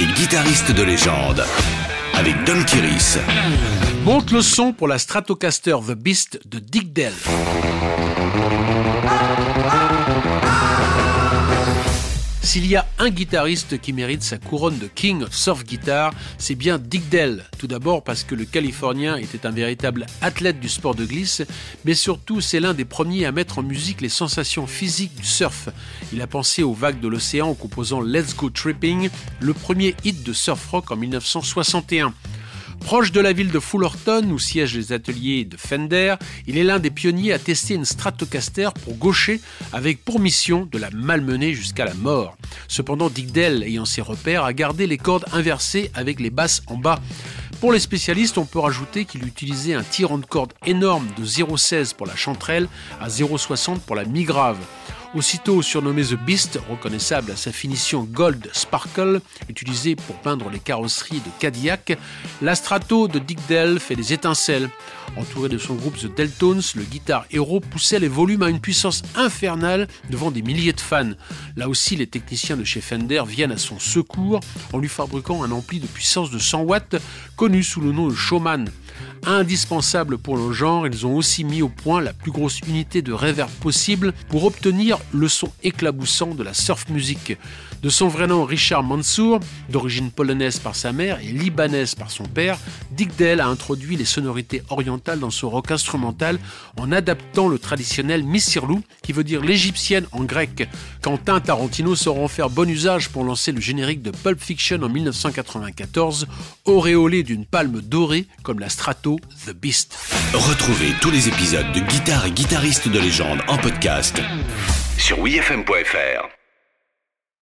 et guitariste de légende. Avec Don Kiris. Monte le son pour la Stratocaster The Beast de Dick Dale. S'il y a un guitariste qui mérite sa couronne de King of Surf Guitar, c'est bien Dick Dale. Tout d'abord parce que le Californien était un véritable athlète du sport de glisse, mais surtout c'est l'un des premiers à mettre en musique les sensations physiques du surf. Il a pensé aux vagues de l'océan en composant Let's Go Tripping, le premier hit de surf rock en 1961. Proche de la ville de Fullerton où siègent les ateliers de Fender, il est l'un des pionniers à tester une Stratocaster pour gaucher avec pour mission de la malmener jusqu'à la mort. Cependant, Dick ayant ses repères, a gardé les cordes inversées avec les basses en bas. Pour les spécialistes, on peut rajouter qu'il utilisait un tirant de corde énorme de 0,16 pour la chanterelle à 0,60 pour la mi-grave. Aussitôt surnommé The Beast, reconnaissable à sa finition Gold Sparkle, utilisée pour peindre les carrosseries de Cadillac, l'Astrato de Dick Dell fait des étincelles. Entouré de son groupe The Deltones, le guitare héros poussait les volumes à une puissance infernale devant des milliers de fans. Là aussi, les techniciens de chez Fender viennent à son secours en lui fabriquant un ampli de puissance de 100 watts connu sous le nom de Showman. Indispensable pour le genre, ils ont aussi mis au point la plus grosse unité de reverb possible pour obtenir le son éclaboussant de la surf music. De son vrai nom Richard Mansour, d'origine polonaise par sa mère et libanaise par son père, Dick Dale a introduit les sonorités orientales dans son rock instrumental en adaptant le traditionnel Missirlou, qui veut dire l'égyptienne en grec. Quentin Tarantino saura en faire bon usage pour lancer le générique de Pulp Fiction en 1994, auréolé d'une palme dorée comme la Retrouvez tous les épisodes de Guitare et guitaristes de légende en podcast sur wfm.fr.